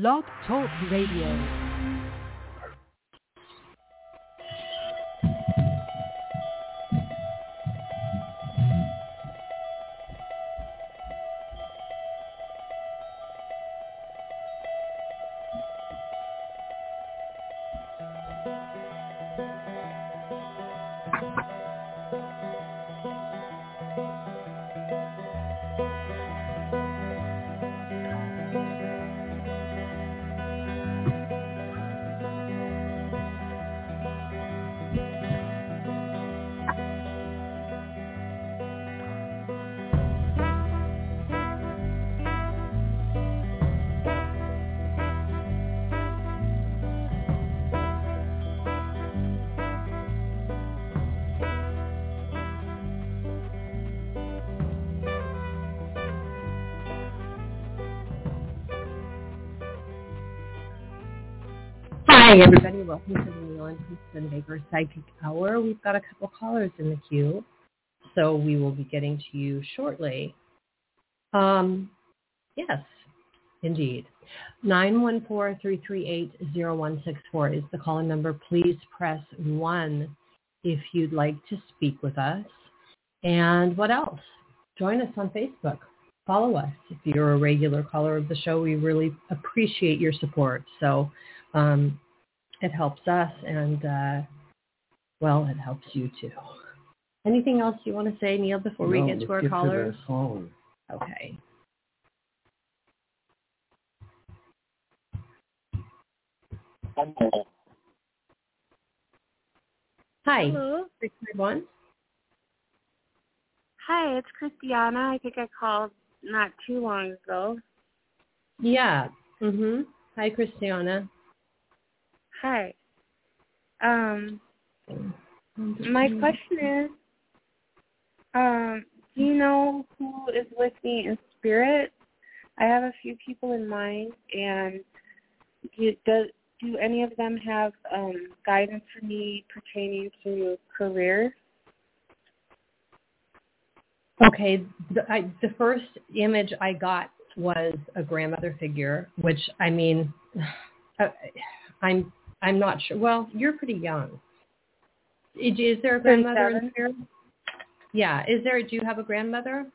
Blog Talk Radio. Hi, everybody. Welcome to the and Kristin Baker Psychic Hour. We've got a couple callers in the queue, so we will be getting to you shortly. Um, yes, indeed. 914-338-0164 is the calling number. Please press 1 if you'd like to speak with us. And what else? Join us on Facebook. Follow us. If you're a regular caller of the show, we really appreciate your support. So um, it helps us and, uh, well, it helps you too. Anything else you want to say, Neil, before we get to our get callers? that caller. Okay. Hi. Hello. Six five one. Hi, it's Christiana. I think I called not too long ago. Yeah. Mhm. Hi, Christiana. Hi. Um, my question is, um, do you know who is with me in spirit? I have a few people in mind, and do, does do any of them have um, guidance for me pertaining to career? Okay. The, I, the first image I got was a grandmother figure, which I mean, uh, I'm I'm not sure. Well, you're pretty young. Is, is there a grandmother in 37. spirit? Yeah. Is there? Do you have a grandmother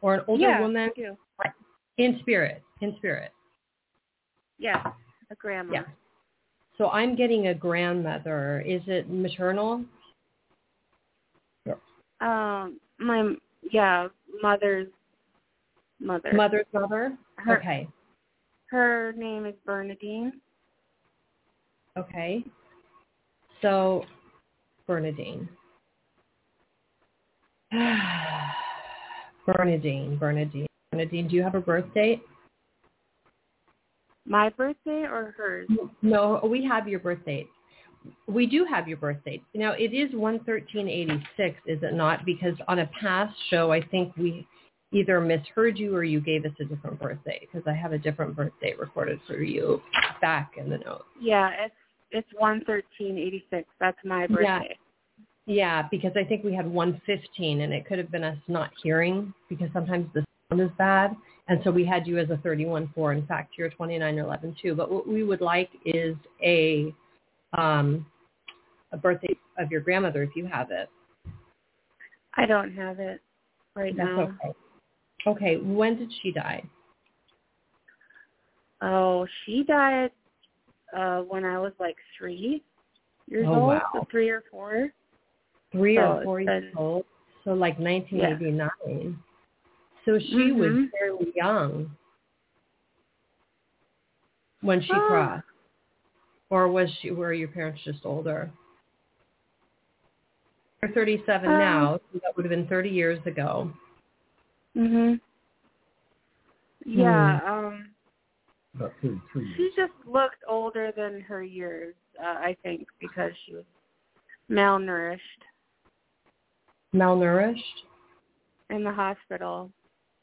or an older yeah, woman do. in spirit? In spirit. Yeah, a grandma. Yeah. So I'm getting a grandmother. Is it maternal? Um, my yeah, mother's mother. Mother's mother? Her Okay. her name is Bernadine. Okay. So Bernadine. Bernadine, Bernadine. Bernadine, do you have a birth date? My birthday or hers? No, we have your birth date. We do have your birth date. Now it is one thirteen eighty six, is it not? Because on a past show, I think we either misheard you or you gave us a different birthday because I have a different birthday recorded for you back in the notes. Yeah, it's it's one thirteen eighty six. That's my birthday. Yeah, yeah, because I think we had 115 and it could have been us not hearing because sometimes the sound is bad. And so we had you as a 31-4. In fact, you're 29-11 too. But what we would like is a um, a birthday of your grandmother if you have it. I don't have it right That's now. okay. Okay, when did she die? Oh, she died uh when I was like three years Oh, old, wow. so three or four. Three So or four years been- old. So like 1989. So she was Mhm. fairly young when she Ah. crossed. Or was she, were your parents just older? You're 37 Um, now, so that would have been 30 years ago. Mhm. Yeah, Hmm. um About 33 she just looked older than her years, uh, I think, because she was malnourished Malnourished? in the hospital.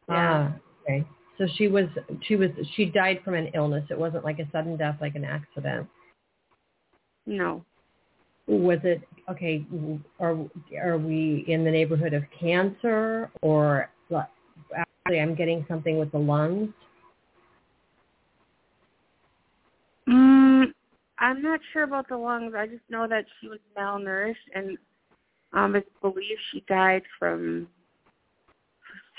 Yeah. Ah, okay. So she was, she was, she died from an illness. It wasn't like a sudden death, like an accident. No. Was it, okay, are, are we in the neighborhood of cancer or, actually I'm getting something with the lungs? I'm not sure about the lungs. I just know that she was malnourished, and um, it's believed she died from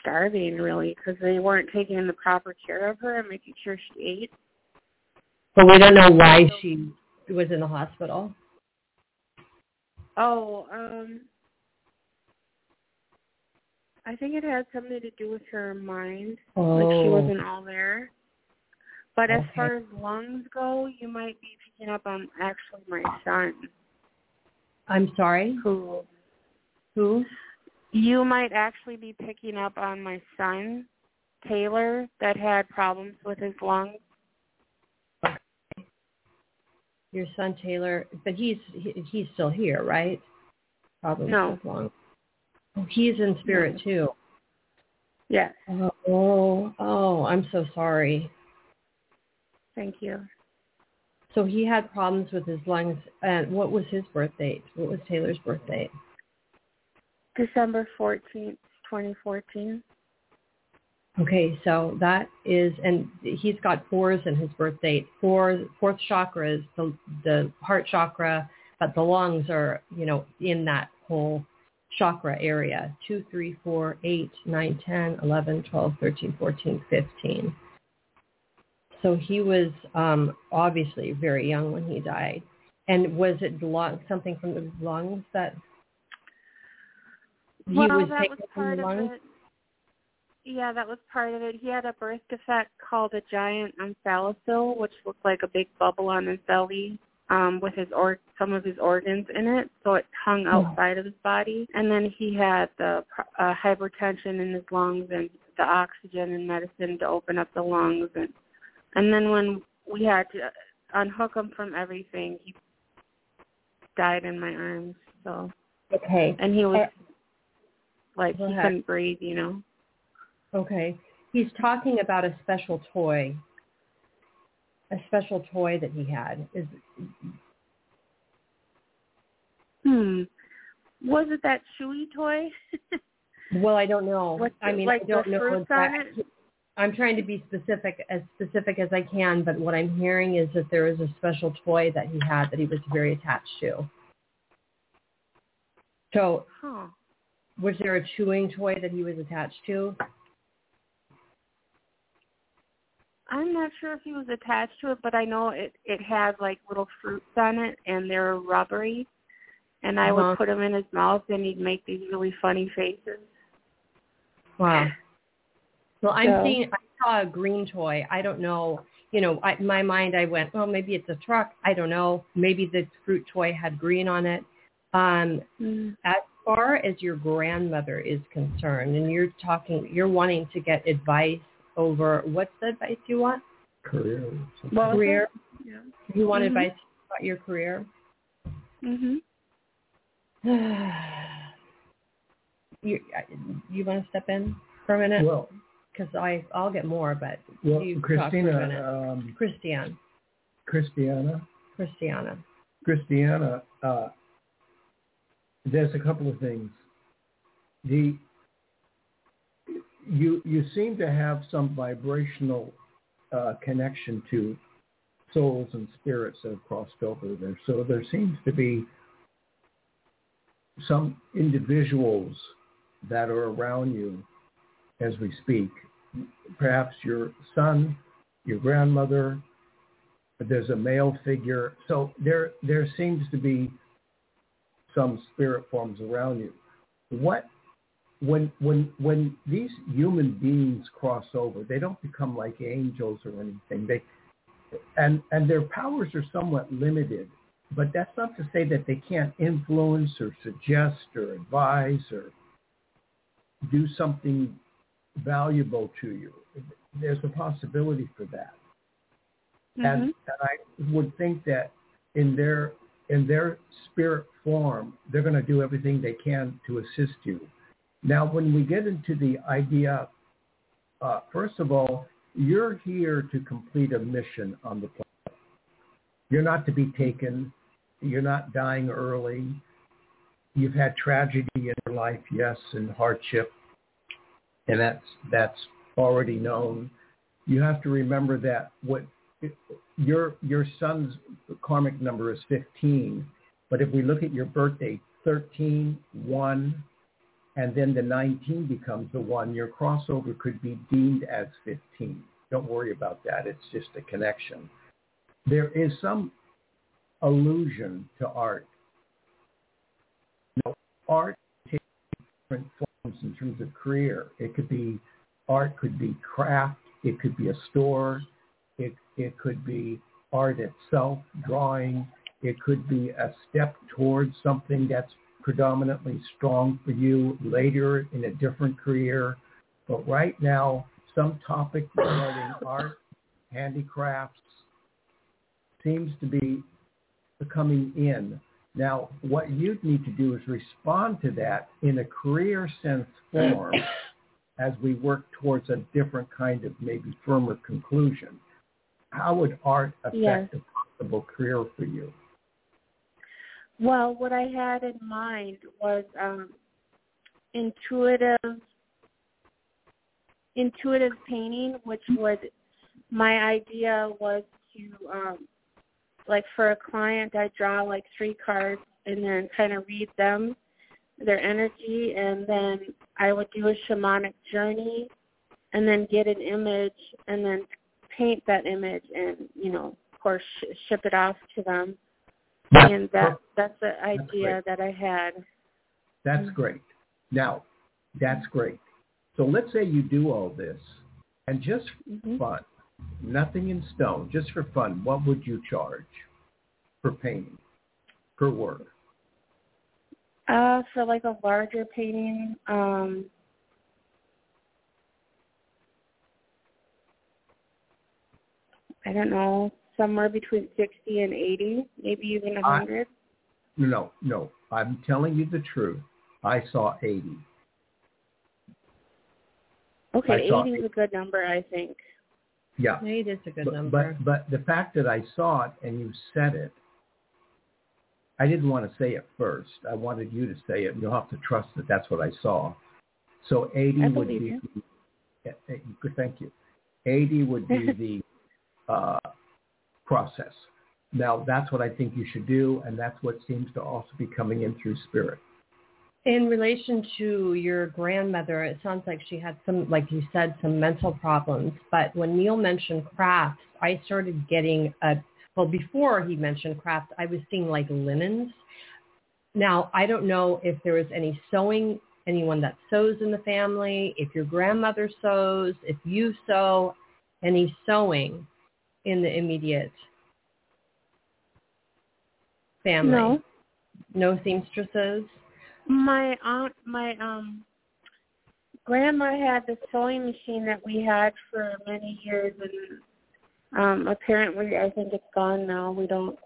starving, really, because they weren't taking the proper care of her and making sure she ate. But we don't know why she was in the hospital. Oh, um, I think it had something to do with her mind. Oh. Like she wasn't all there. But as far as lungs go, you might be up on actually my son, I'm sorry. who Who? you might actually be picking up on my son, Taylor, that had problems with his lungs. Your son Taylor, but he's he, he's still here, right? Probably No. long. Oh, he's in spirit too. Yes, Oh, oh, I'm so sorry. thank you. So he had problems with his lungs. And what was his birth date? What was Taylor's birth date? December 14th, 2014. Okay, so that is, and he's got fours in his birth date. Four, fourth chakra is the the heart chakra, but the lungs are, you know, in that whole chakra area. Two, three, four, eight, nine, ten, eleven, twelve, thirteen, fourteen, fifteen. So he was um, obviously very young when he died. And was it lung, something from the lungs that he well, was that taking was from part the of lungs? it. Yeah, that was part of it. He had a birth defect called a giant omphalocele, which looked like a big bubble on his belly um, with his or some of his organs in it, so it hung Oh. outside of his body. And then he had the uh, hypertension in his lungs and the oxygen and medicine to open up the lungs. And and then when we had to unhook him from everything, he died in my arms. So Okay. and he was Uh, like he couldn't breathe, you know. Okay. He's talking about a special toy. A special toy that he had. Is Hmm. Was it that Chewy toy? well, I don't know. With I mean, like I don't know fruits on exactly. I'm trying to be specific as specific as I can, but what I'm hearing is that there is a special toy that he had that he was very attached to. So, huh. was there a chewing toy that he was attached to? I'm not sure if he was attached to it, but I know it it had like little fruits on it, and they're rubbery. And I Uh-huh. would put them in his mouth, and he'd make these really funny faces. Wow. Well, I'm So- seeing. I saw a green toy. I don't know. You know, I, in my mind, I went, well, maybe it's a truck. I don't know. Maybe the fruit toy had green on it. Um, Mm. as far as your grandmother is concerned, and you're talking, you're wanting to get advice over what's the advice you want? Career. Well, Career. Yeah. You want Mhm. advice about your career? Mhm. you you want to step in for a minute? well, Because I I'll get more, but well, you talk for a. Christina, um, Christiane, Christiana, Christiana. Christiana, uh, there's a couple of things. The you you seem to have some vibrational uh, connection to souls and spirits that have crossed over there. So there seems to be some individuals that are around you as we speak. Perhaps your son, your grandmother, there's a male figure. So there there seems to be some spirit forms around you. What when when when these human beings cross over, they don't become like angels or anything. They and and their powers are somewhat limited, but that's not to say that they can't influence or suggest or advise or do something valuable to you. There's a possibility for that. And, Mhm. and I would think that in their in their spirit form, they're going to do everything they can to assist you. Now, when we get into the idea, uh, first of all, you're here to complete a mission on the planet. You're not to be taken. You're not dying early. You've had tragedy in your life, yes, and hardship, and that's that's already known. You have to remember that what your your son's karmic number is 15, but if we look at your birthday, 13, 1, and then the 19 becomes the 1, your crossover could be deemed as 15. Don't worry about that. It's just a connection. There is some allusion to art. Now, art takes different forms in terms of career. It could be art could be craft. It could be a store. It, it could be art itself, drawing. It could be a step towards something that's predominantly strong for you later in a different career. But right now, some topic regarding art, handicrafts, seems to be coming in. Now, what you need to do is respond to that in a career sense form as we work towards a different kind of maybe firmer conclusion. How would art affect yes. a possible career for you? Well, what I had in mind was um, intuitive intuitive painting, which would my idea was to um, like for a client, I draw like three cards and then kind of read them, their energy, and then I would do a shamanic journey, and then get an image, and then paint that image, and you know, of course, sh- ship it off to them. And that that's the idea that's that I had. That's mm-hmm. great. Now, that's great. So let's say you do all this, and just mm-hmm. fun, nothing in stone, just for fun, what would you charge per painting, per work? Uh, for like a larger painting, um, I don't know, somewhere between 60 and 80, maybe even a 100. No, no, I'm telling you the truth. I saw 80. Okay, 80 is a good number, I think. Yeah. Eight is a good but, number. But but the fact that I saw it and you said it, I didn't want to say it first. I wanted you to say it, you'll have to trust that that's what I saw. So 80 I would be. You. Eh, eh, thank you. 80 would be the uh, process. Now that's what I think you should do, and that's what seems to also be coming in through spirit. In relation to your grandmother, it sounds like she had some, like you said, some mental problems. But when Neil mentioned crafts, I started getting a, well, before he mentioned crafts, I was seeing like linens. Now, I don't know if there was any sewing, anyone that sews in the family, if your grandmother sews, if you sew, any sewing in the immediate family. No. No seamstresses? My aunt, my um, grandma had the sewing machine that we had for many years, and um, apparently, I think it's gone now. We don't.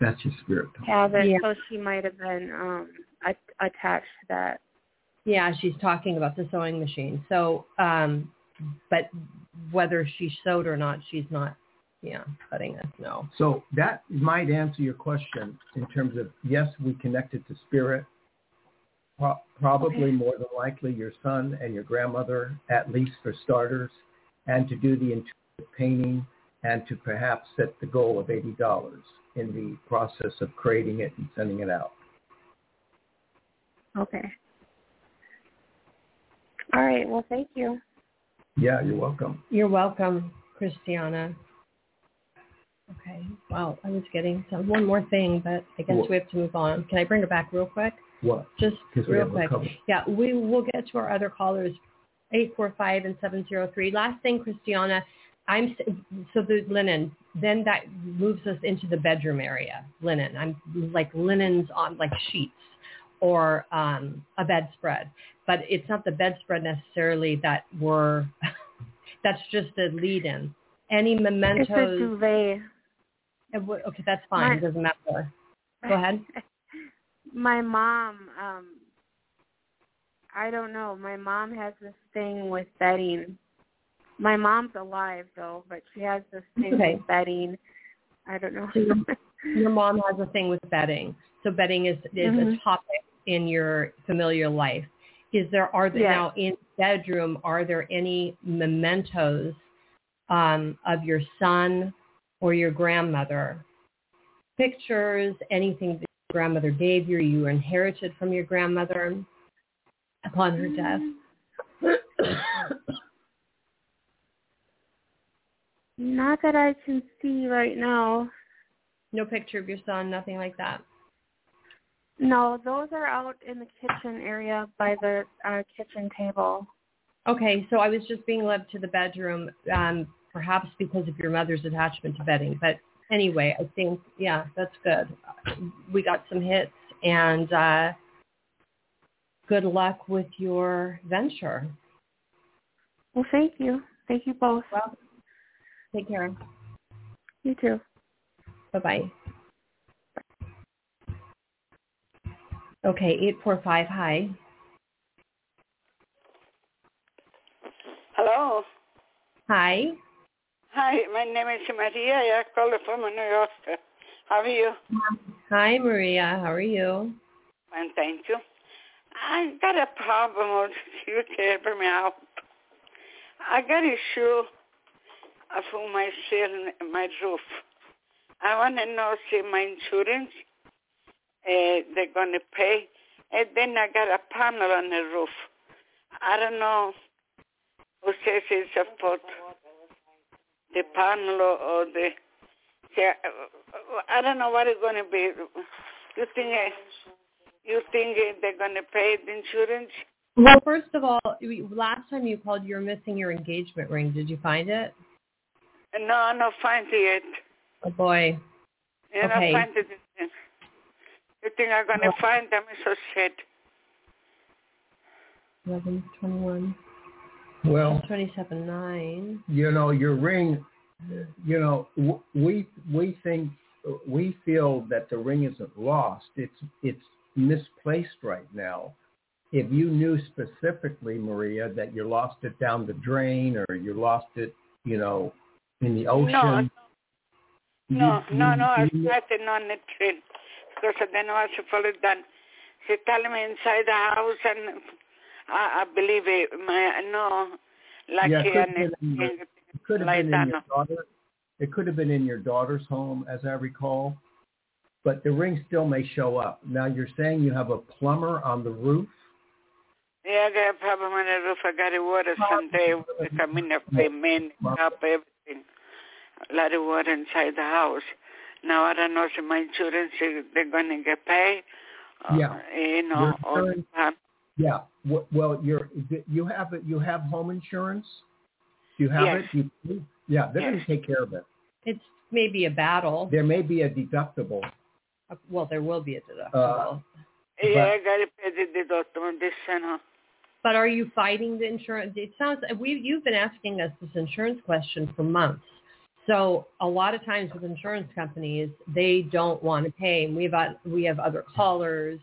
That's your spirit. Have it, yeah. so she might have been um a- attached to that. Yeah, she's talking about the sewing machine. So, um, but whether she sewed or not, she's not yeah, letting us know. So that might answer your question in terms of yes, we connected to spirit, Pro- probably okay. more than likely your son and your grandmother, at least for starters, and to do the intuitive painting and to perhaps set the goal of $80 in the process of creating it and sending it out. Okay. All right. Well, thank you. Yeah, you're welcome. You're welcome, Christiana. Okay. Well, I was getting some, one more thing, but I guess what? we have to move on. Can I bring it back real quick? What? Just real quick. Yeah, we will get to our other callers, 845 and 703. Last thing, Christiana, I'm so the linen. Then that moves us into the bedroom area. Linen. I'm like linens on like sheets or um, a bedspread, but it's not the bedspread necessarily that we're. that's just a lead-in. Any mementos? It's a duvet. Okay, that's fine. My, it doesn't matter. Go ahead. My mom, um, I don't know. My mom has this thing with bedding. My mom's alive though, but she has this thing okay. with bedding. I don't know. your mom has a thing with bedding. So bedding is is mm-hmm. a topic in your familiar life. Is there are there now in bedroom? Are there any mementos um, of your son or your grandmother. Pictures, anything that your grandmother gave you, or you inherited from your grandmother upon her death. Not that I can see right now. No picture of your son, nothing like that. No, those are out in the kitchen area by the uh, kitchen table. Okay, so I was just being led to the bedroom, um, perhaps because of your mother's attachment to bedding. But anyway, I think, yeah, that's good. We got some hits, and uh, good luck with your venture. Well, thank you. Thank you both. Well, take care. You too. Bye-bye. Okay, 845, hi. Hello. Hi. Hi, my name is Maria. I call from New York. How are you? Hi, Maria. How are you? Fine, thank you. I got a problem. You can help me out. I got a issue of my ceiling, my roof. I want to know see my insurance. Uh, they're going to pay. And then I got a panel on the roof. I don't know who says it's a fault. The panel or the... I don't know what it's going to be. You think you think they're going to pay the insurance? Well, first of all, last time you called, you were missing your engagement ring. Did you find it? No, I don't find it yet. Oh boy. You okay. find it. You think I'm going to find them? It's So sad. Eleven twenty-one. Well, twenty-seven nine. You know, your ring. You know, we we think we feel that the ring isn't lost. It's it's misplaced right now. If you knew specifically, Maria, that you lost it down the drain or you lost it, you know, in the ocean. No, no, no, no. I started on the train because I didn't know how to follow it down. She tell me inside the house and I, I believe it. My, no, like yeah, it could have been, it could have like been in your daughter. It could have been in your daughter's home, as I recall, but the ring still may show up. Now you're saying you have a plumber on the roof. Yeah, I got a problem on the roof. I got the water someday. They come in the payment, up everything. A lot of water inside the house. Now I don't know if my insurance they're going to get paid. Uh, yeah. You know. Or, yeah. Well, you're you have it. You have home insurance. You have yes. it. You, yeah, they're yes. going to take care of it. It's maybe a battle. There may be a deductible. Uh, well, there will be a deductible. Uh, yeah, I got to pay the deductible this summer. But are you fighting the insurance? It sounds we you've been asking us this insurance question for months. So a lot of times with insurance companies, they don't want to pay. And we've got, we have other callers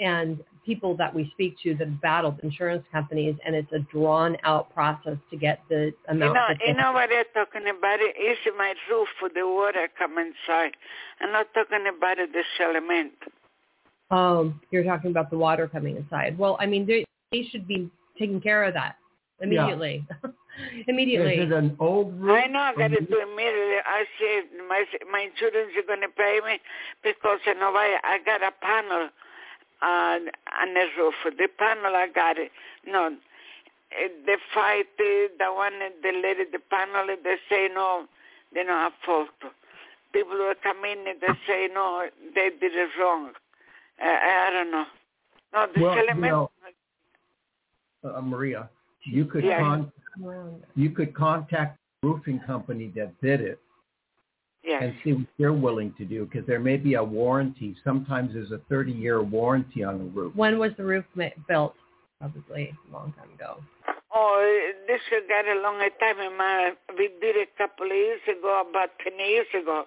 and people that we speak to that have battled insurance companies, and it's a drawn out process to get the amount. You know, that you know what they're talking about? It is my roof for the water come inside. I'm not talking about the element. Oh, um, you're talking about the water coming inside. Well, I mean, they, they should be taking care of that immediately. Yeah. immediately. Is it an old roof? I know I got to do immediately. I said my my insurance is going to pay me because you know why? I got a panel on on the roof. The panel I got it. No, the fight the one the lady the panel. They say no, they don't have fault. People will come in and they say no, they did it wrong. Uh, I don't know. No, the well, element. You know, uh, Maria, you could Yeah. con- you could contact the roofing company that did it yes. and see what they're willing to do because there may be a warranty. Sometimes there's a 30-year warranty on the roof. When was the roof ma- built? Probably a long time ago. Oh, this has got a long time. My, we did it a couple of years ago, about 10 years ago.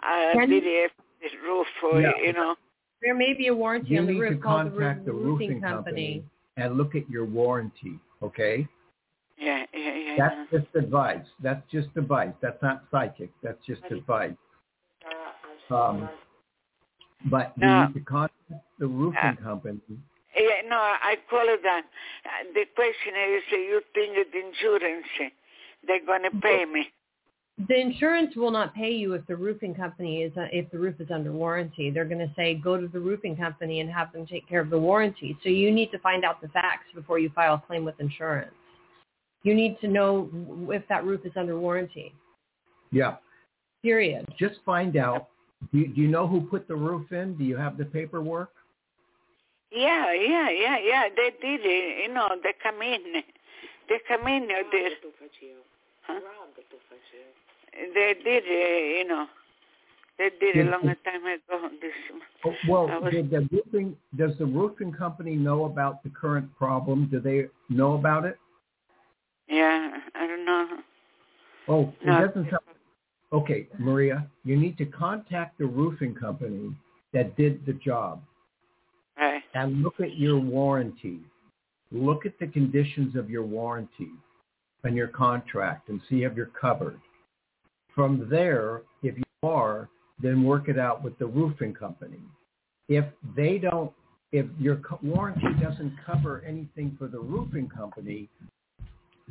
I Ten? did it, this roof for, Yeah. you know. There may be a warranty You on the need roof to called the contact the roofing roofing company. company and look at your warranty. Okay, Yeah, yeah, yeah. that's just advice. That's just advice. That's not psychic. That's just advice. Um, but you No. need to contact the roofing Uh, company. Yeah, no, I call it that. Uh, The question is, uh, you think the insurance, uh, they're going to pay me? the insurance will not pay you if the roofing company is if the roof is under warranty. They're going to say go to the roofing company and have them take care of the warranty. So you need to find out the facts before you file a claim with insurance. You need to know if that roof is under warranty. Yeah. Period. Just find out. Do you, do you know who put the roof in? Do you have the paperwork? Yeah, yeah, yeah, yeah. They did it. You know, they come in. They come in. They did. Huh? They did, uh, you know, they did a long time ago. This, oh, well, was, did the roofing, does the roofing company know about the current problem? Do they know about it? Yeah, I don't know. Oh, it No. doesn't sound. Okay, Maria, you need to contact the roofing company that did the job Right. and look at your warranty. Look at the conditions of your warranty and your contract and see if you're covered. From there, if you are, then work it out with the roofing company. If they don't, if your warranty doesn't cover anything for the roofing company,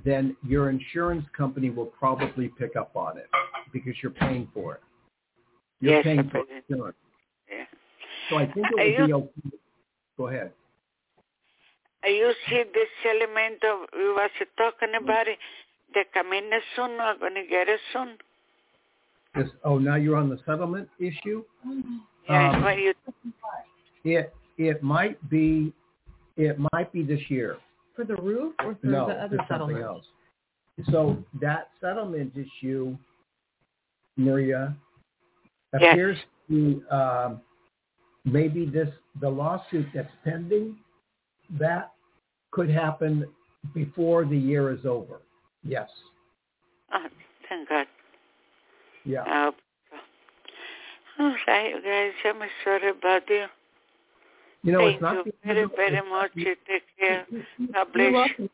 then your insurance company will probably pick up on it because you're paying for it. You're Yes, paying for insurance. Yeah. So I think it would be okay. Go ahead. You see this element of we was talking about it. They come in soon. We're going to get it soon. This, oh, now you're on the settlement issue? Yeah, Um, what you It it might be it might be this year. For the roof or for No, the other settlement? else. So that settlement issue, Maria, Yes. appears to um, maybe this the lawsuit that's pending that could happen before the year is over. Yes. Oh, thank God. Yeah. I hope. All right, guys. I'm sorry about you. You know, Thank it's not you the- very, very much. You take care. God You're bless. welcome.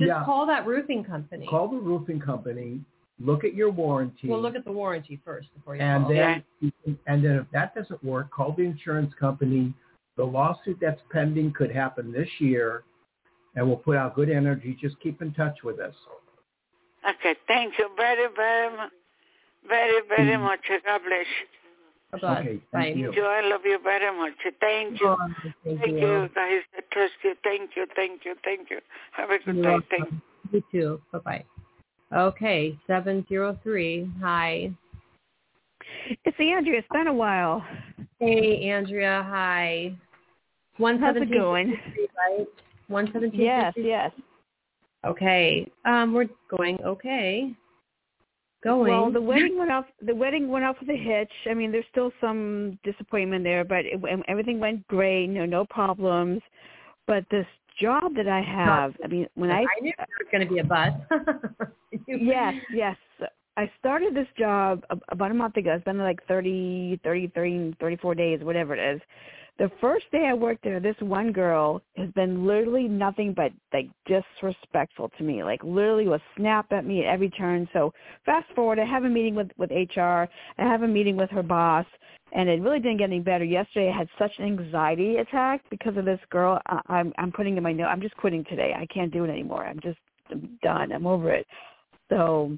Just Yeah. call that roofing company. Call the roofing company. Look at your warranty. We'll look at the warranty first before you and call. then you can- and then if that doesn't work, call the insurance company. The lawsuit that's pending could happen this year, and we'll put out good energy. Just keep in touch with us. Okay, thank you very, very much. Very, very Mhm. much. God bless. Bye-bye. Okay, Bye. thank you. you. I love you very much. Thank you. Thank, Thank you, guys. I trust you. Thank you, thank you, thank you. Have a good You're day. welcome. Thank you. You too. Bye-bye. Okay, 703. Hi. It's Andrea. It's been a while. Hey, Andrea. Hi. How's it going? right? 117 Yes, yes. Okay. Um, we're going okay. Going. Well, the wedding went off. The wedding went off with a hitch. I mean, there's still some disappointment there, but it, everything went great. No, no problems. But this job that I have, I mean, when I I knew there was going to be a bus. yes, yes. I started this job about a month ago. It's been like 30, 33, 34 days, whatever it is. The first day I worked there, this one girl has been literally nothing but like disrespectful to me. Like literally will snap at me at every turn. So fast forward, I have a meeting with with HR. I have a meeting with her boss, and it really didn't get any better. Yesterday, I had such an anxiety attack because of this girl. I, I'm I'm putting in my note. I'm just quitting today. I can't do it anymore. I'm just I'm done. I'm over it. So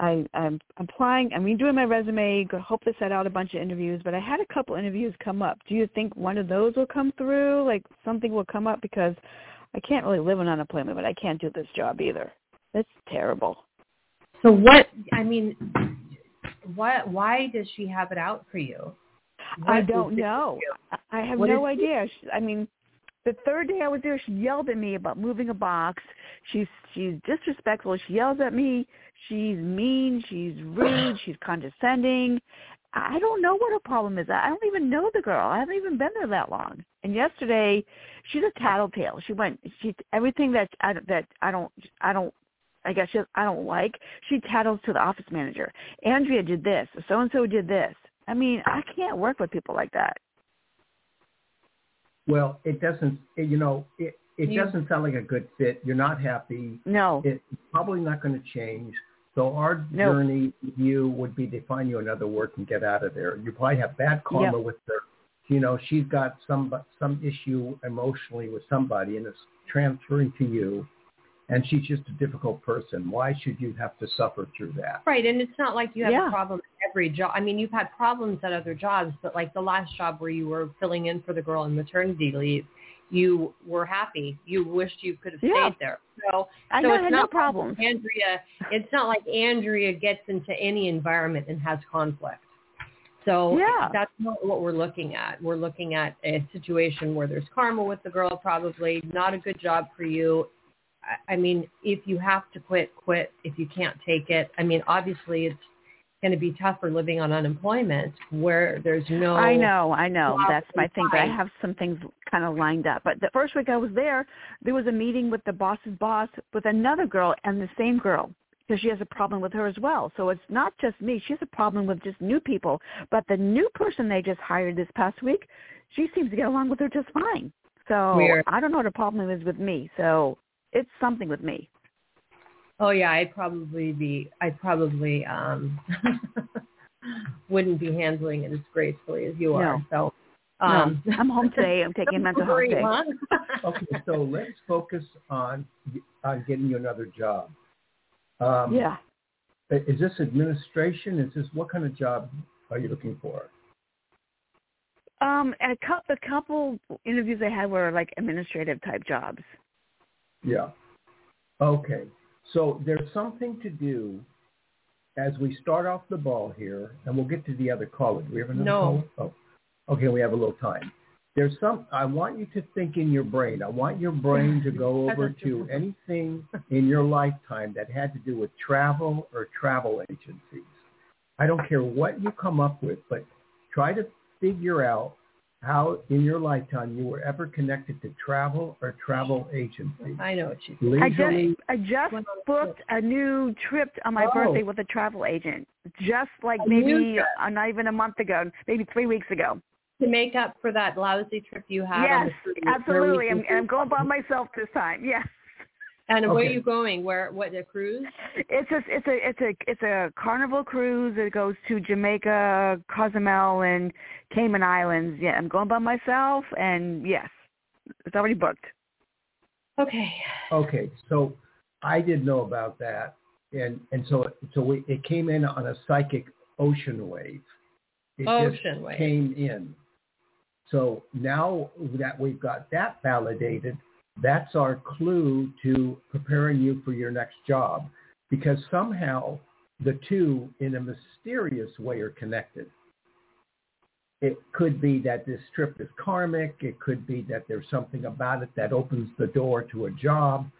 I, I'm applying. I'm redoing my resume. Hope to set out a bunch of interviews. But I had a couple interviews come up. Do you think one of those will come through? Like something will come up because I can't really live on unemployment, but I can't do this job either. It's terrible. so what? I mean, why? Why does she have it out for you? I don't know. I have What no idea. She, I mean, the third day I was there, she yelled at me about moving a box. She's she's disrespectful. She yells at me. She's mean. She's rude. She's condescending. I don't know what her problem is. I don't even know the girl. I haven't even been there that long. And yesterday, she's a tattletale. She went. She everything that I that I don't I don't. I guess she, I don't like. She tattles to the office manager. Andrea did this. So and so did this. I mean, I can't work with people like that. Well, it doesn't. You know, it it You- doesn't sound like a good fit. You're not happy. No. It's probably not going to change. So our No. journey with you would be to find you another work and get out of there. You probably have bad karma with her. You know, she's got some some issue emotionally with somebody, and it's transferring to you. and she's just a difficult person. Why should you have to suffer through that? Right, and it's not like you have Yeah. a problem at every job. I mean, you've had problems at other jobs, but like the last job where you were filling in for the girl in maternity leave, you were happy. You wished you could have Yeah. stayed there. So, I so know, it's not no like problems. Andrea, it's not like Andrea gets into any environment and has conflict. So Yeah. that's not what we're looking at. We're looking at a situation where there's karma with the girl, probably not a good job for you. I- I mean, if you have to quit, quit. If you can't take it, I mean, obviously it's going to be tougher living on unemployment where there's no. I know, I know. That's my thing. But I have some things kind of lined up. But the first week I was there, there was a meeting with the boss's boss with another girl and the same girl because she has a problem with her as well. So it's not just me. She has a problem with just new people. But the new person they just hired this past week, she seems to get along with her just fine. So Weird. I don't know what the problem is with me. So it's something with me. Oh yeah, I'd probably be. I probably um wouldn't be handling it as gracefully as you are. So. Um, no, I'm home today. I'm taking a mental health day. Okay, so let's focus on on getting you another job. Um, Yeah. Is this administration? Is this what kind of job are you looking for? Um, and a couple, a couple interviews I had were like administrative type jobs. Yeah. Okay. So there's something to do as we start off the ball here, and we'll get to the other caller. Do we have another No. caller? Oh, okay. We have a little time. There's some. I want you to think in your brain. I want your brain to go over to anything in your lifetime that had to do with travel or travel agencies. I don't care what you come up with, but try to figure out how in your lifetime you were ever connected to travel or travel agencies. I know what you. I just I just Went on a booked a new trip on my Oh. birthday with a travel agent. Just like A new maybe uh, not even a month ago, maybe three weeks ago. to make up for that lousy trip you had Yes, the cruise, where absolutely. we I'm, I'm going by myself this time. Yes. And where are you going? Where? What? A cruise? It's a it's a it's a it's a carnival cruise. It goes to Jamaica, Cozumel, and Cayman Islands. Yeah, I'm going by myself, and yes, it's already booked. Okay. Okay, so I didn't know about that, and and so so we, it came in on a psychic ocean wave. It Ocean just wave. came in. So now that we've got that validated, that's our clue to preparing you for your next job, because somehow the two, in a mysterious way, are connected. It could be that this trip is karmic. It could be that there's something about it that opens the door to a job.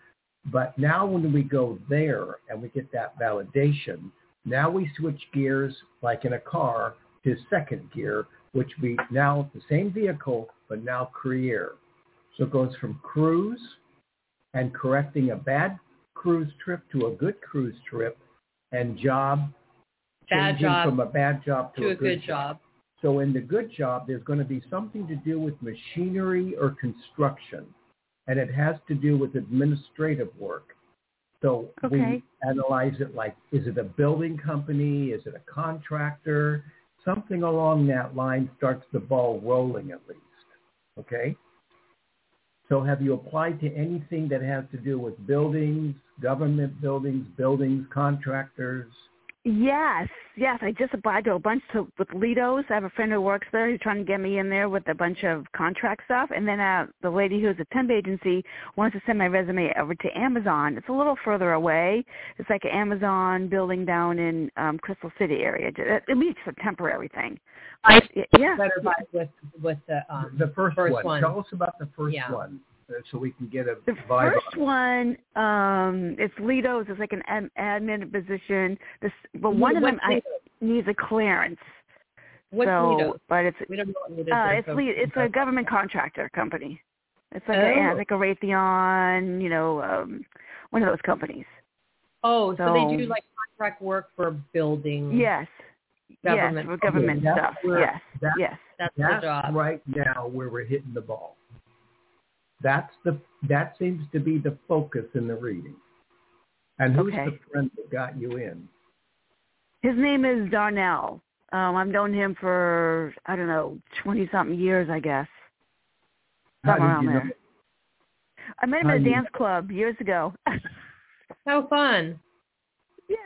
But now when we go there and we get that validation, now we switch gears like in a car to second gear, which we now the same vehicle, but now career. So it goes from cruise and correcting a bad cruise trip to a good cruise trip and job Bad changing job from a bad job to, To a good job. so in the good job, there's going to be something to do with machinery or construction, and it has to do with administrative work. So Okay. we analyze it like, is it a building company? Is it a contractor? Something along that line starts the ball rolling at least. Okay? So have you applied to anything that has to do with buildings, government buildings, buildings, contractors? Yes, yes. I just applied to a bunch to, with Leidos. I have a friend who works there. He's trying to get me in there with a bunch of contract stuff. And then uh, the lady who's a temp agency wants to send my resume over to Amazon. It's a little further away. It's like an Amazon building down in um, Crystal City area. It, it means it's a temporary thing. I Yeah. better buy with with the um the first, first one. one. Tell us about the first Yeah. one so we can get a The vibe first one, um, it's Leidos. It's like an ad- admin position. This, but one of them I, Lido? needs a clearance. What's so, Lido? but it's We don't know what Lido Uh, it's so- le- it's a government contractor company. It's like a, Oh. yeah, like a Raytheon, you know, um, one of those companies. Oh, so, they do like contract work for building. Yes, Government. yes, for government that's stuff. where- yes, that- yes. That's the job. right now where we're hitting the ball. That's the that seems to be the focus in the reading. And who's Okay. the friend that got you in? His name is Darnell. Um, I've known him for I don't know twenty something years, I guess. Somewhere did around you there. know? I met him How at a do you- dance club years ago. How fun. Yeah.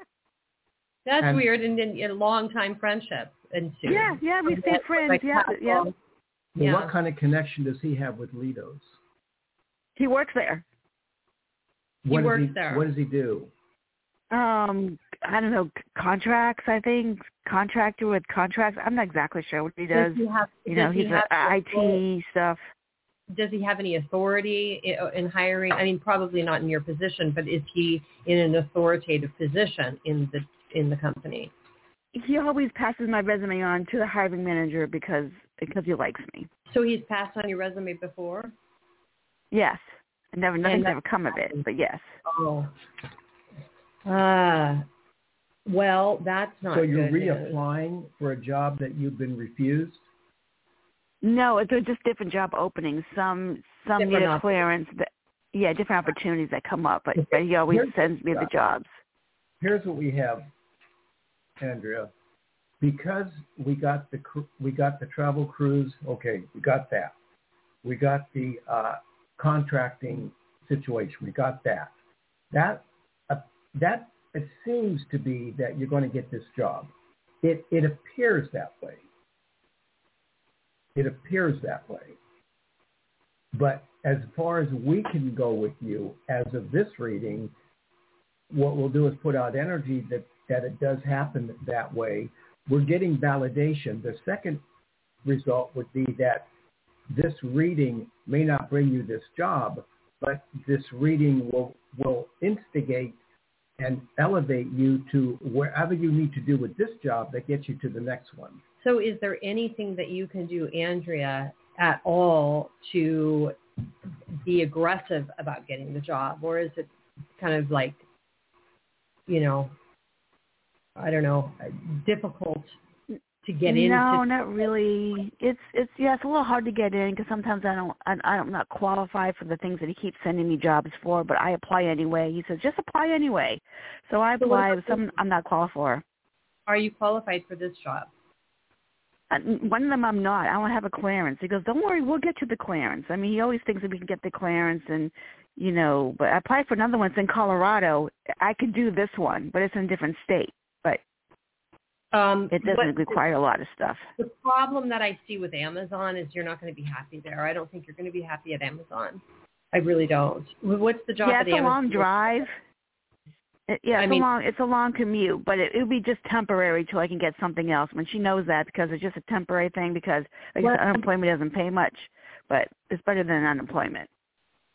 That's And- weird. And then a long time friendship ensued. Yeah, yeah, we stayed friends. Like Yeah, yeah. Well, Yeah. what kind of connection does he have with Leidos? He works there. He What does works he, there. What does he do? Um, I don't know, contracts. I think contractor with contracts. I'm not exactly sure what he does. Does he have? You know, does he he's have a IT stuff. Does he have any authority in hiring? I mean, probably not in your position, but is he in an authoritative position in the in the company? He always passes my resume on to the hiring manager because because he likes me. So he's passed on your resume before. Yes, and never nothing's ever come of it. But yes, Oh. Ah. well, that's not so you're good news. reapplying for a job that you've been refused? no, they're just different job openings. Some some Different need a clearance. That, yeah, different opportunities that come up. But but he always Here's- sends me the jobs. Here's what we have, Andrea. Because we got the we got the travel cruise. Okay, we got that. We got the uh, contracting situation. We got that. That uh, that seems to be that you're going to get this job. It it appears that way. It appears that way. But as far as we can go with you, as of this reading, what we'll do is put out energy that, that it does happen that way. We're getting validation. The second result would be that this reading may not bring you this job, but this reading will, will instigate and elevate you to wherever you need to do with this job that gets you to the next one. So is there anything that you can do, Andrea, at all to be aggressive about getting the job? Or is it kind of like, you know, I don't know, difficult to get into? No, not really. It's it's yeah, it's a little hard to get in because sometimes I don't I, I'm not qualified for the things that he keeps sending me jobs for, but I apply anyway. He says just apply anyway, so I So apply. Some I'm not qualified for. Are you qualified for this job? Uh, One of them I'm not. I don't have a clearance. He goes, don't worry, we'll get you the clearance. I mean, he always thinks that we can get the clearance, and you know. But I applied for another one. It's in Colorado. I could do this one, but it's in a different state. Um, it doesn't require a lot of stuff. The problem that I see with Amazon is you're not going to be happy there. I don't think you're going to be happy at Amazon. I really don't. What's the job yeah, at it's a Amazon? long drive. It, yeah, I it's mean- a long it's a long commute, but it it would be just temporary till I can get something else. When she knows that because it's just a temporary thing because like Well- unemployment doesn't pay much, but it's better than unemployment.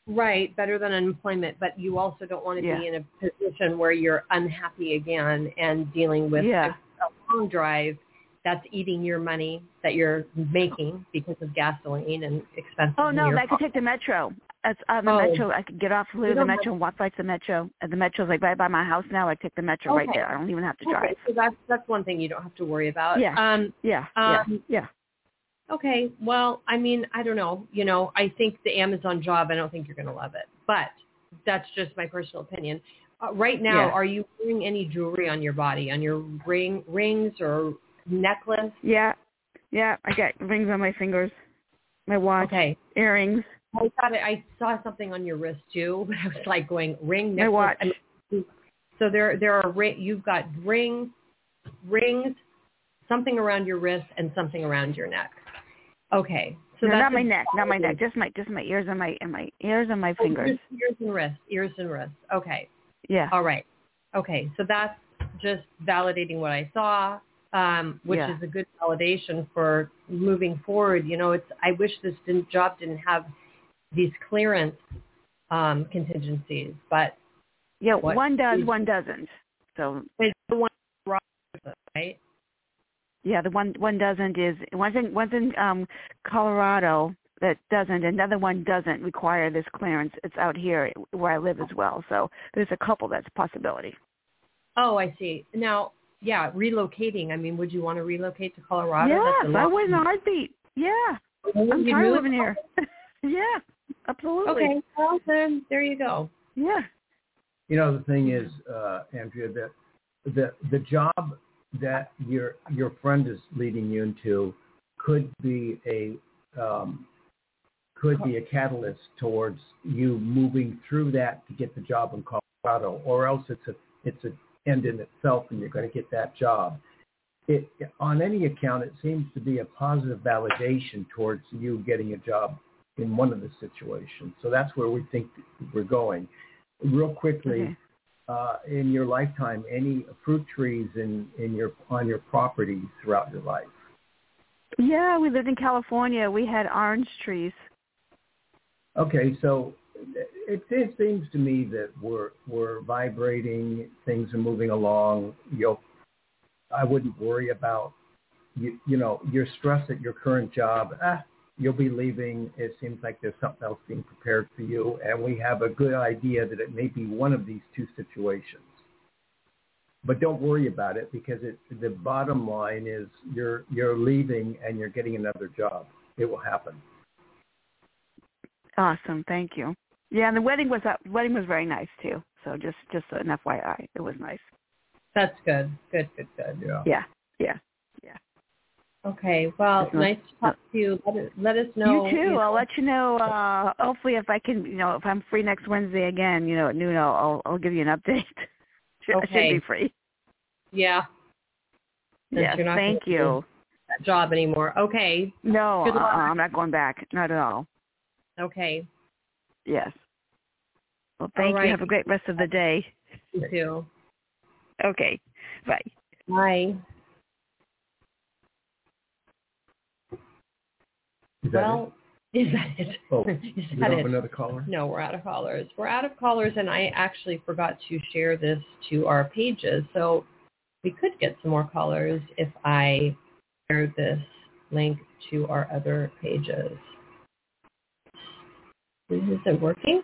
Right, better than unemployment, but you also don't want to Yeah. be in a position where you're unhappy again and dealing with Yeah. Long drive that's eating your money that you're making because of gasoline and expenses. Oh no, I could take the metro. That's on the Oh. metro. I could get off, leave the metro, and walk right to the metro. And the metro's like right by my house now. I take the metro right there. I don't even have to Okay, drive. so that's that's one thing you don't have to worry about. Yeah. Um, Yeah, yeah, Um, yeah. Okay. Well, I mean, I don't know. You know, I think the Amazon job, I don't think you're going to love it. But that's just my personal opinion. Uh, right now, Yeah. are you wearing any jewelry on your body, on your ring, rings or necklace? Yeah, yeah. I got rings on my fingers, my watch, Okay. earrings, I thought it, I saw something on your wrist too, but I was like going ring, necklace. my watch. I mean, so there, there are you've got rings, rings, something around your wrist, and something around your neck. Okay. So no, that's not my neck, not my neck. Just my just my ears and my and my ears and my fingers. Oh, Ears, ears and wrists. Ears and wrists. Okay. Yeah. All right. Okay. So that's just validating what I saw, um, which Yeah. is a good validation for moving forward. You know, it's I wish this didn't, job didn't have these clearance um, contingencies, but Yeah, one does, one doesn't. So it's the one right. yeah, the one one doesn't is one's in one's in um Colorado that doesn't. Another one doesn't require this clearance. It's out here where I live as well. So there's a couple that's a possibility. Oh, I see. Now, yeah, relocating. I mean, would you want to relocate to Colorado? That's yes, a I lot- would in a heartbeat. Yeah, Would I'm you tired of living here. yeah, absolutely. Okay. Well, then there you go. Yeah. You know, the thing is, uh, Andrea, that the the job that your your friend is leading you into could be a um, could be a catalyst towards you moving through that to get the job in Colorado. Or else it's a it's an end in itself, and you're going to get that job. It, on any account, it seems to be a positive validation towards you getting a job in one of the situations. So that's where we think we're going. Real quickly, Okay. uh, in your lifetime, any fruit trees in, in your on your property throughout your life? Yeah, we lived in California. We had orange trees. Okay, so it, it seems to me that we're we're vibrating, things are moving along. You'll, I wouldn't worry about you. You know, your stress at your current job. Ah, you'll be leaving. It seems like there's something else being prepared for you, and we have a good idea that it may be one of these two situations. But don't worry about it because it, the bottom line is you're you're leaving and you're getting another job. It will happen. Awesome, thank you. Yeah, and the wedding was uh, wedding was very nice too. So just just an FYI, it was nice. That's good. Good, good, good. Yeah. Yeah, yeah. Okay. Well, That's not- nice to talk to you. Let, it, let us know. you too. know- I'll let you know. uh Hopefully, if I can, you know, if I'm free next Wednesday again, you know, at noon, I'll I'll, I'll give you an update. Should, I Okay. should be free. Yeah. Since Yes, thank you. That job anymore. Okay. No, Good uh. I'm not going back. Not at all. Okay. Yes. Well, thank right. you. Have a great rest of the day. You too. Okay. Bye. Bye. Is that well, is that it? it? Oh, is we that don't it? have another caller. No, we're out of callers. We're out of callers, and I actually forgot to share this to our pages. So we could get some more callers if I share this link to our other pages. Is it working?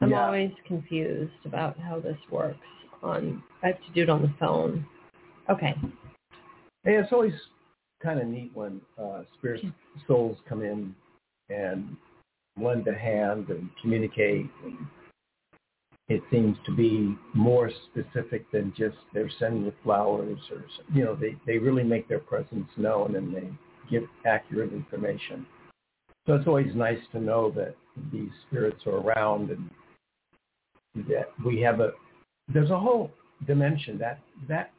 I'm Yeah. always confused about how this works. On I have to do it on the phone. Okay. Hey, it's always kind of neat when uh, spirit souls come in and lend a hand and communicate. And it seems to be more specific than just they're sending the flowers or you know they they really make their presence known and they give accurate information. So it's always nice to know that these spirits are around and that we have a there's a whole dimension that that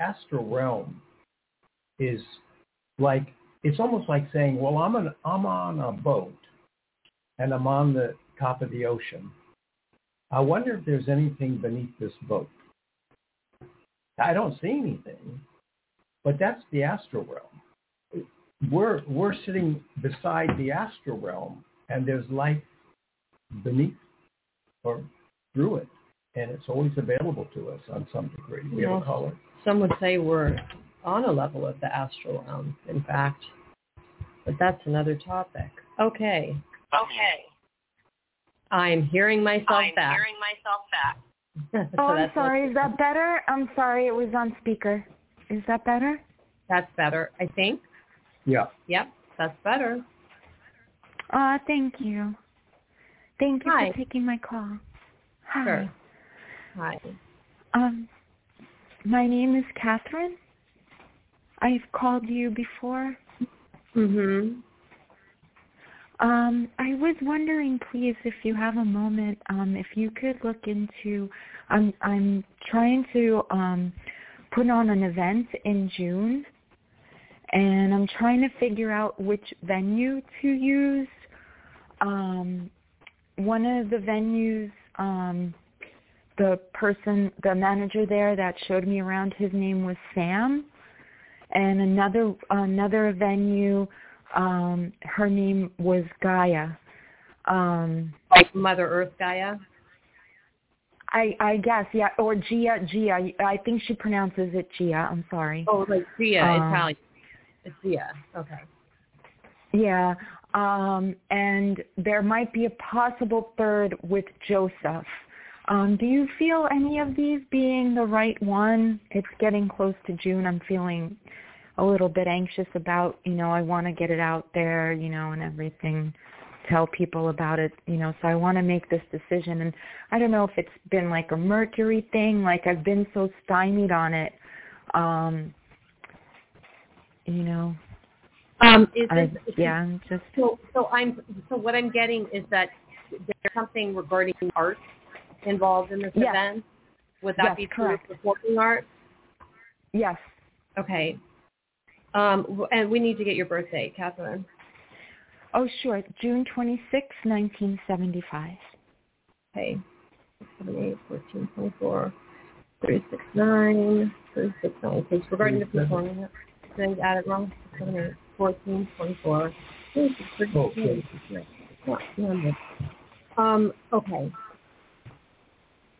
astral realm is like it's almost like saying, well, I'm an I'm on a boat and I'm on the top of the ocean. I wonder if there's anything beneath this boat. I don't see anything, but that's the astral realm. We're we're sitting beside the astral realm, and there's life beneath or through it, and it's always available to us on some degree. We have Yeah. a caller. Some would say we're on a level of the astral realm, in fact. But that's another topic. Okay. Okay. I'm hearing myself back. I'm back. hearing myself back. Oh, so Oh, I'm sorry. Is that better? I'm sorry. It was on speaker. Is that better? That's better, I think. Yeah. Yep, that's better. Uh, thank you. Thank you Hi. for taking my call. Hi. Sure. Hi. Um, my name is Catherine. I've called you before. Mhm. Um, I was wondering, please, if you have a moment, um, if you could look into. I'm I'm trying to um, put on an event in June, and I'm trying to figure out which venue to use. Um, one of the venues, um, the person, the manager there that showed me around, his name was Sam, and another another venue um her name was Gaia. Um Like Mother Earth Gaia? I I guess yeah or Gia Gia I think she pronounces it Gia. I'm sorry. Oh, like Gia, Um, Italian. It's Gia. Okay. Yeah. Um and there might be a possible third with Joseph. Um do you feel any of these being the right one? It's getting close to June. I'm feeling a little bit anxious about, you know, I want to get it out there, you know, and everything, tell people about it, you know, so I want to make this decision. And I don't know if it's been like a Mercury thing, like I've been so stymied on it. Um, you know, Um, is I, this, yeah, I'm just, So, so I'm, so what I'm getting is that there's something regarding art involved in this Yes. event? Would that Yes, be through correct. performing arts? Yes. Okay. Um, and we need to get your birthday, Catherine. Oh, sure. June twenty sixth, 1975. Okay. 7, 8, 14, 24, 36, 9, 36, 9. Okay, regarding the performing arts, did I add it wrong? 7, 8, 14, 24, 36, 36, Oh, 9. Yeah, number. Um, okay.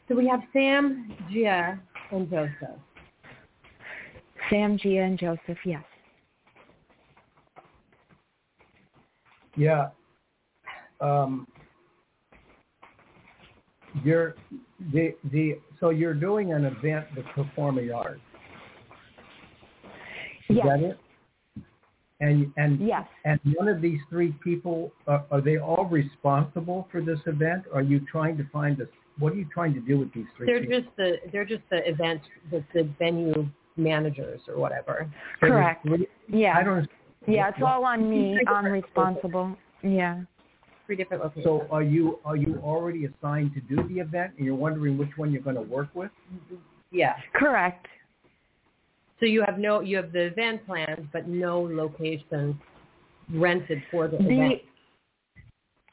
So we have Sam, Gia, and Joseph. Sam, Gia, and Joseph, yes. Yeah. Um, you're the the so you're doing an event with performing arts. Is Yes. that it? And and Yes. and one of these three people are, are they all responsible for this event? Are you trying to find a what are you trying to do with these 3 They're people? just the they're just the event the, the venue managers or whatever. So Correct. three- Yeah. I don't. Yeah, it's all on me. I'm responsible. Yeah. Three different locations. So are you are you already assigned to do the event, and you're wondering which one you're going to work with? yeah. Correct. So you have no you have the event planned but no location rented for the, event.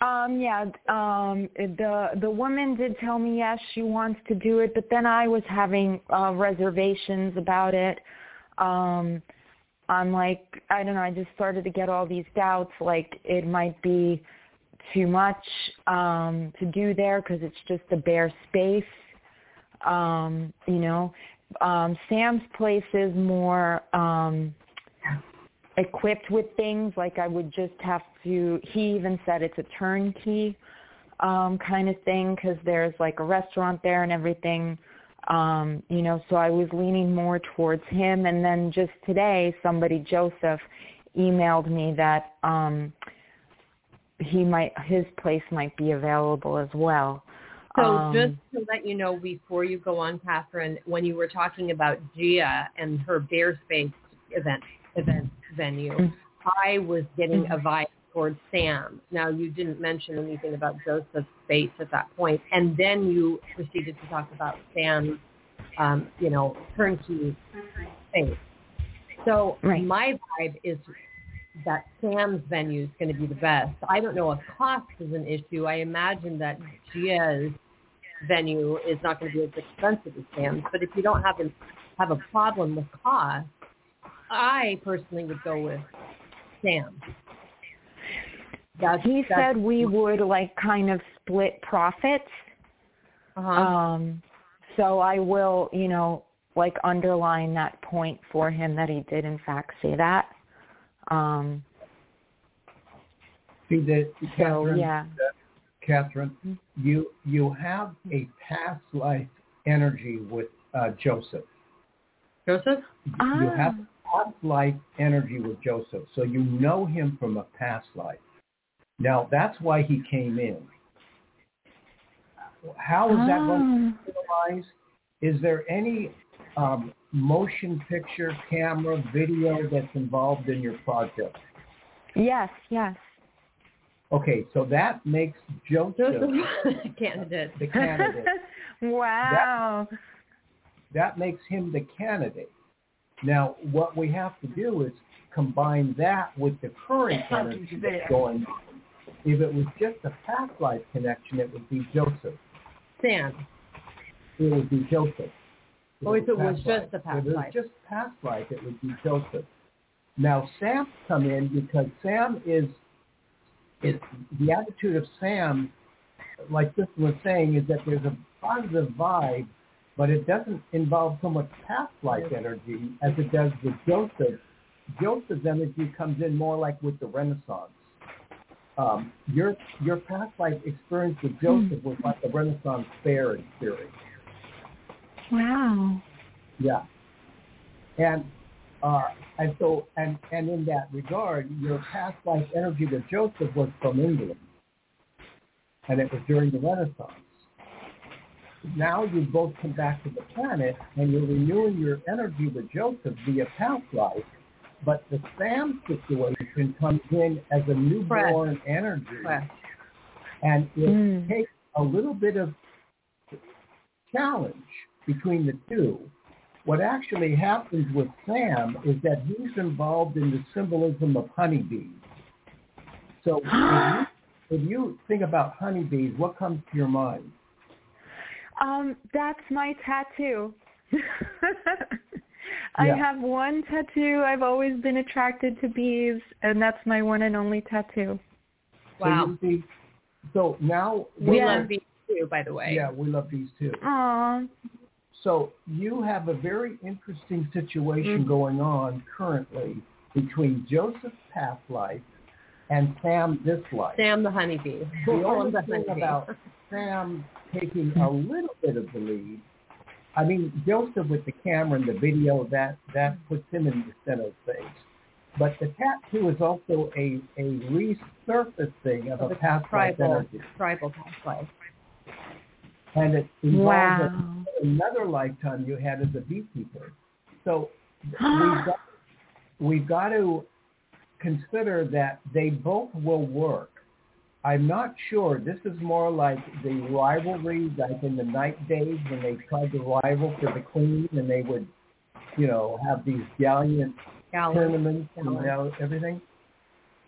Um yeah, um the the woman did tell me yes, she wants to do it, but then I was having uh reservations about it. Um I'm like I don't know, I just started to get all these doubts like it might be too much um to do there cuz it's just a bare space. Um, you know, um Sam's place is more um equipped with things. Like I would just have to he even said it's a turnkey um kind of thing cuz there's like a restaurant there and everything. Um you know so I was leaning more towards him. And then just today somebody Joseph emailed me that um he might his place might be available as well So Um, just to let you know before you go on, Catherine, when you were talking about Gia and her Bare Space event event venue, Mm. I was getting Mm-hmm. a vibe towards Sam. Now you didn't mention anything about Joseph's space at that point, and then you proceeded to talk about Sam's, um, you know, turnkey space. So Right. my vibe is that Sam's venue is going to be the best. I don't know if cost is an issue. I imagine that Gia's venue is not going to be as expensive as Sam's. But if you don't have a, have a problem with cost, I personally would go with Sam. That's, he that's, said we would like kind of split profits uh-huh. Um, so I will, you know, like underline that point for him that he did in fact say that. Um, See that, so Catherine, yeah, Catherine, Mhm. you you have a past life energy with uh, Joseph. Joseph? You Ah. have past life energy with Joseph, so you know him from a past life. Now that's why he came in. How is that going to Ah. utilize? Is there any um, motion picture, camera, video that's involved in your project? yes, yes. Okay, so that makes Joseph Joseph candidate. the candidate. wow. that makes him the candidate. Now, what we have to do is combine that with the current energy that's going on. If it was just a past life connection, it would be Joseph. Sam. It would be Joseph. Oh, if it was past just a life. past If it was just past life, it would be Joseph. Now, Sam come in because Sam is, is the attitude of Sam, like this was saying, is that there's a positive vibe, but it doesn't involve so much past life energy as it does with Joseph. Joseph's energy comes in more like with the Renaissance. Um, your your past life experience with Joseph was like the Renaissance fair experience. Wow. Yeah. And uh, and so and and in that regard, your past life energy with Joseph was from England, and it was during the Renaissance. Now you both come back to the planet, and you're renewing your energy with Joseph via past life. But the Sam situation comes in as a newborn energy, Correct. and it Mm. takes a little bit of challenge between the two. What actually happens with Sam is that he's involved in the symbolism of honeybees. So if you, if you think about honeybees, what comes to your mind? Um, that's my tattoo. I Yeah. have one tattoo. I've always been attracted to bees, and that's my one and only tattoo. Wow. So, you see, so now We Yeah. love bees too, by the way. Yeah, we love bees too. Aww. So you have a very interesting situation Mhm. going on currently between Joseph's past life and Sam this life. Sam the honeybee. the only the thing honeybee. about Sam taking a little bit of the lead, I mean, Joseph with the camera and the video, that, that puts him in the center stage. But the tattoo is also a, a resurfacing of Of a past life tribal, energy. tribal past life. And it involves a Wow. Another lifetime you had as a beekeeper. So we've got, we've got to consider that they both will work. I'm not sure. This is more like the rivalry, like in the knight days when they tried to rival for the queen, and they would, you know, have these gallant Gallant. tournaments and Gallant. you know, everything.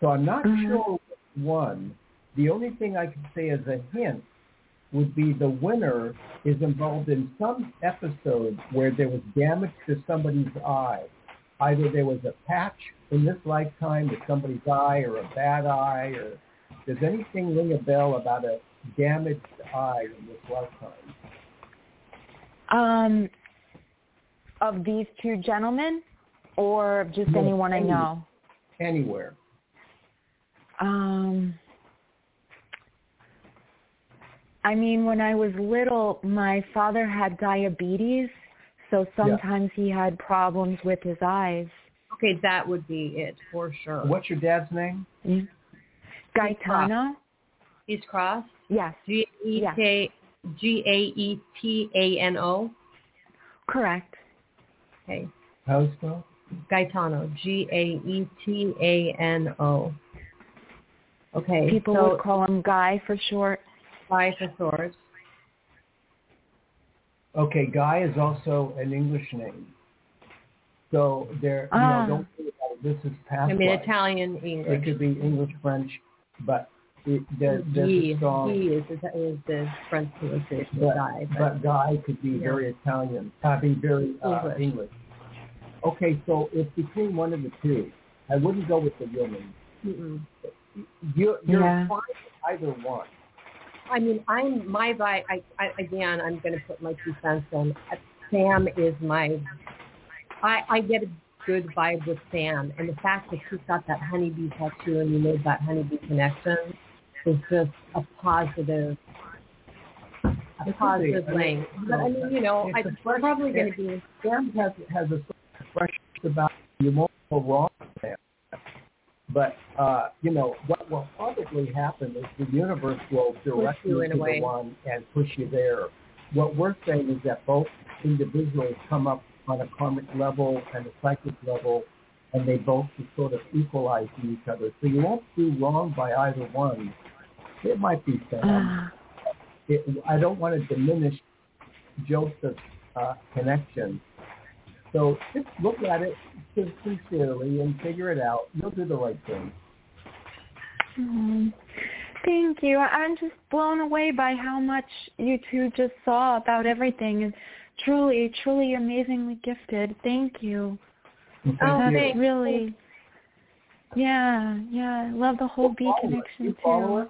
So I'm not Mhm. sure one. The only thing I can say as a hint would be the winner is involved in some episode where there was damage to somebody's eye. Either there was a patch in this lifetime to somebody's eye or a bad eye or does anything ring a bell about a damaged eye in this lifetime? Um, of these two gentlemen, or just No, anyone I know? Anywhere. Um, I mean, when I was little, my father had diabetes, so sometimes he had problems with his eyes. Okay, that would be it for sure. What's your dad's name? Mm-hmm. Yeah. Gaetano? He's Cross. Yes, G E T G A E T A N O. correct. Okay. How is it spelled? Gaetano. G A E T A N O. Okay. People so would call him Guy for short. Five for swords. Okay, Guy is also an English name. So there, you Ah. know, don't worry about it. This is past I mean life. Italian, It could be English, French, but it, there, there's He, a strong. he is, is the French pronunciation but, guy. But, but Guy could be Yeah. very Italian. I mean, very uh, English. English. Okay, so it's between one of the two. I wouldn't go with the woman. mm-mm. You're, you're Yeah. fine with either one. I mean, I'm my vibe. I, I again, I'm going to put my two cents in. Uh, Sam is my. I I get a good vibe with Sam, and the fact that he's got that honeybee tattoo and you made that honeybee connection is just a positive, a It positive link. But I mean, you know, I, we're probably going to be. Sam has has a fresh about you won't go wrong Sam. But uh, you know what will probably happen is the universe will direct you you in to the one and push you there. What we're saying is that both individuals come up on a karmic level and a psychic level, and they both sort of equalize in each other. So you won't do wrong by either one. It might be Sam. Ah. it, I don't want to diminish Joseph's uh, connection. So just look at it sincerely and figure it out. You'll do the right thing. Mm, Thank you. I'm just blown away by how much you two just saw about everything. And truly, truly amazingly gifted. Thank you. Thank Oh, you. Really. Yeah, yeah. I love the whole bee Follow us. connection too.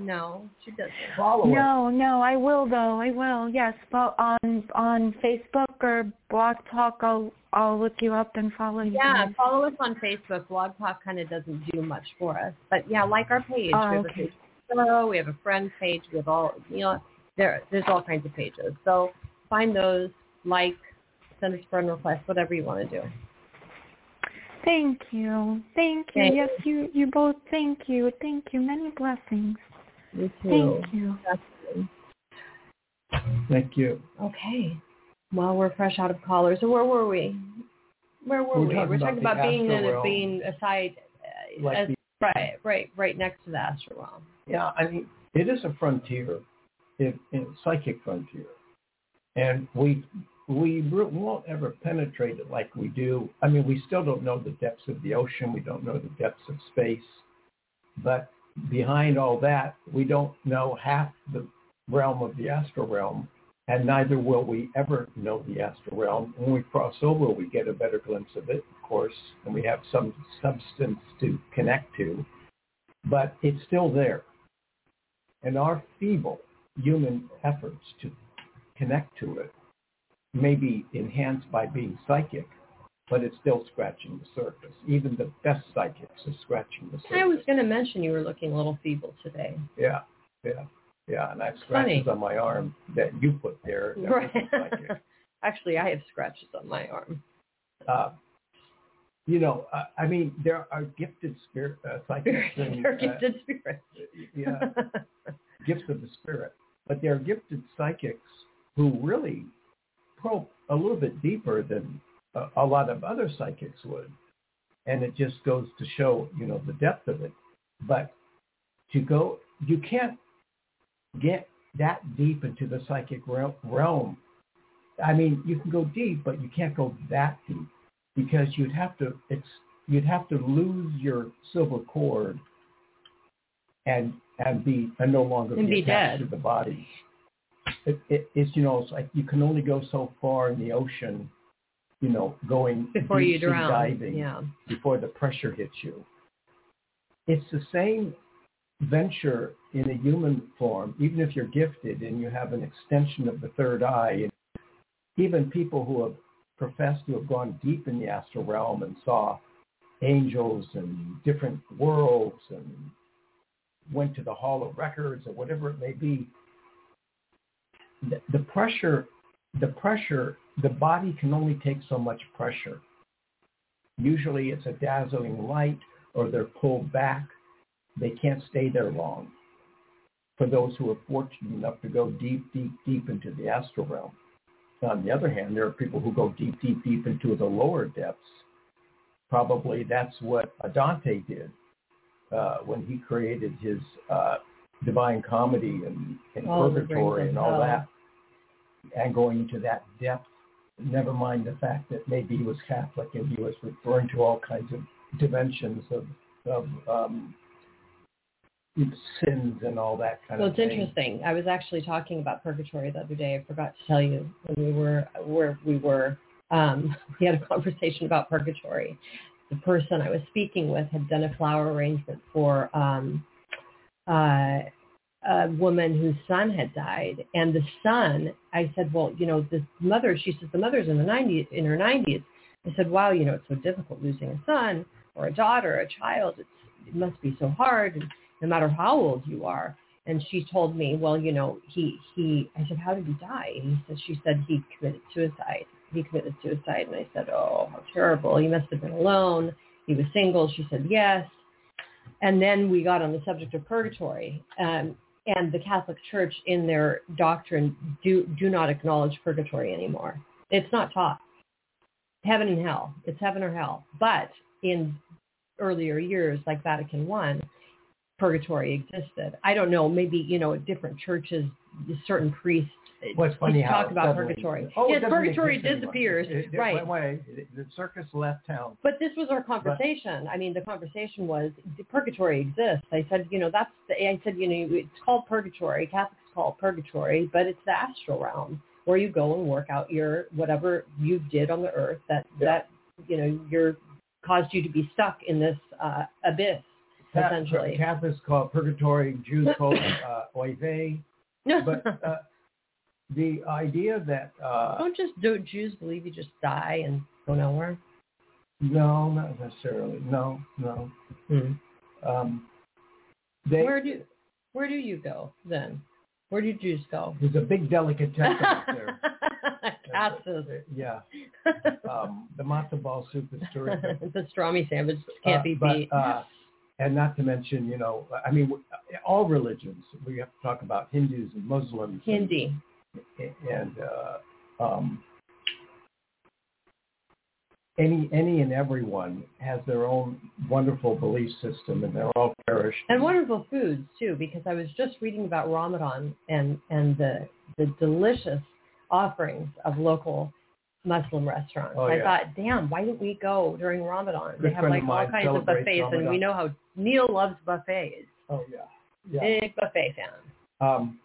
Us? No, she doesn't. Follow it. No, no, I will though. I will. Yes, but on on Facebook or Blog Talk, I'll I'll look you up and follow you. Yeah, guys. follow us on Facebook. Blog Talk kind of doesn't do much for us, but yeah, like our page. Oh, we have okay. a page show. We have a friend page. We have all you know. There, there's all kinds of pages. So find those, like, send us friend requests, whatever you want to do. Thank you. Thank you. Thank yes, you you both. Thank you. Thank you. Many blessings. You too. Thank you. Thank you. Okay. Well, we're fresh out of callers. So where were we? Where were We're we? talking we're talking the about being in astral it, realm. being aside, uh, Like as, the- right, right, right next to the astral realm. Yeah, I mean, it is a frontier, it, it, psychic frontier. and we we won't ever penetrate it like we do. I mean, we still don't know the depths of the ocean. We don't know the depths of space. But behind all that, we don't know half the realm of the astral realm, and neither will we ever know the astral realm. When we cross over, we get a better glimpse of it, of course, and we have some substance to connect to, but it's still there. And our feeble human efforts to connect to it may be enhanced by being psychic, but it's still scratching the surface. Even the best psychics are scratching the surface. I was going to mention you were looking a little feeble today. Yeah, yeah, yeah. And I have scratches Funny. on my arm that you put there. Right. Actually, I have scratches on my arm. uh, you know, I, I mean, there are gifted spirit uh, psychics and They're uh, gifted spirits. yeah, gifts of the spirit, but there are gifted psychics who really probe a little bit deeper than a, a lot of other psychics would, and it just goes to show, you know, the depth of it. But to go, you can't get that deep into the psychic realm. I mean, you can go deep, but you can't go that deep because you'd have to it's you'd have to lose your silver cord and and be and no longer And be attached dead. to the body. It, it, it's you know it's like you can only go so far in the ocean, you know, going Before you drown. diving Yeah. before the pressure hits you. It's the same venture in a human form, even if you're gifted and you have an extension of the third eye. And even people who have professed to have gone deep in the astral realm and saw angels and different worlds and went to the Hall of Records or whatever it may be, the pressure, the pressure, the body can only take so much pressure. Usually it's a dazzling light or they're pulled back. They can't stay there long. For those who are fortunate enough to go deep, deep, deep into the astral realm. On the other hand, there are people who go deep, deep, deep into the lower depths. Probably that's what Dante did uh, when he created his uh, Divine Comedy and, and Purgatory and all that, and going into that depth. Never mind the fact that maybe he was Catholic and he was referring to all kinds of dimensions of of um, sins and all that kind Well, of thing. Well, it's interesting. I was actually talking about purgatory the other day. I forgot to tell you when we were where we were. Um, we had a conversation about purgatory. The person I was speaking with had done a flower arrangement for um, uh, a woman whose son had died, and the son. I said, well, you know, the mother. She says the mother's in the 90s, in her 90s. I said, wow, you know, it's so difficult losing a son or a daughter, or a child. It's, it must be so hard. And no matter how old you are. And she told me, well, you know, he, he, I said, how did he die? And he said, she said he committed suicide. He committed suicide. And I said, oh, how terrible. He must have been alone. He was single. She said, yes. And then we got on the subject of purgatory. Um, and the Catholic Church in their doctrine do, do not acknowledge purgatory anymore. It's not taught. Heaven and hell. It's heaven or hell. But in earlier years, like Vatican One, purgatory existed. I don't know, maybe, you know, at different churches, certain priests Well, it's funny how talk about suddenly- purgatory. Oh, yes, purgatory disappears. It- it- right. Wait, wait, the circus left town. But this was our conversation. I mean, the conversation was purgatory exists. I said, you know, that's the, I said, you know, it's called purgatory. Catholics call it purgatory, but it's the astral realm where you go and work out your whatever you did on the earth that Yeah. that you know you're caused you to be stuck in this uh, abyss essentially. Catholics call it purgatory, Jews call it uh, oive. But uh, the idea that uh, don't just do Jews believe you just die and go nowhere? no, not necessarily. No, no. Hmm. Um, they, Where do where do you go then? Where do Jews go? there's a big delicatessen out there. Casas. Yeah, um, the matzo ball soup is terrific. the strawmy sandwich can't Uh, be but, beat. Uh, and not to mention, you know, I mean, all religions. We have to talk about Hindus and Muslims. Hindi. and uh, um, any any and everyone has their own wonderful belief system, and they're all cherished. And wonderful foods too, because I was just reading about Ramadan and and the the delicious offerings of local Muslim restaurants. Oh, I yeah. thought, damn, why didn't we go during Ramadan? Good they have like all kinds of buffets, and we know how Neil loves buffets. Oh yeah. Yeah. Big buffet fan. Um,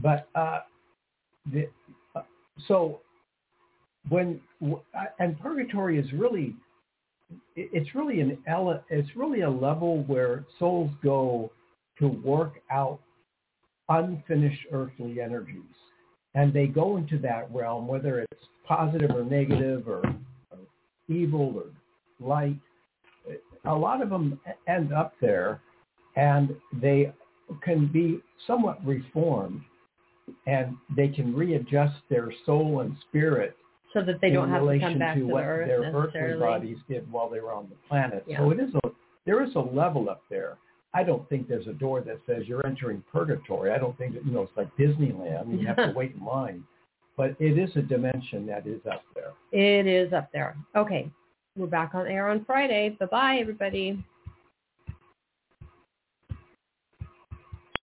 but uh, the, uh, so when and purgatory is really it's really an it's really a level where souls go to work out unfinished earthly energies, and they go into that realm whether it's positive or negative or, or evil or light. A lot of them end up there, and they can be somewhat reformed and they can readjust their soul and spirit So that they don't have to come back to to, what the earth their earthly bodies did while they were on the planet. Yeah. So it is a there is a level up there. I don't think there's a door that says you're entering purgatory. I don't think that you know it's like Disneyland. You have to wait in line. But it is a dimension that is up there. It is up there. Okay. We're back on air on Friday. Bye-bye, everybody.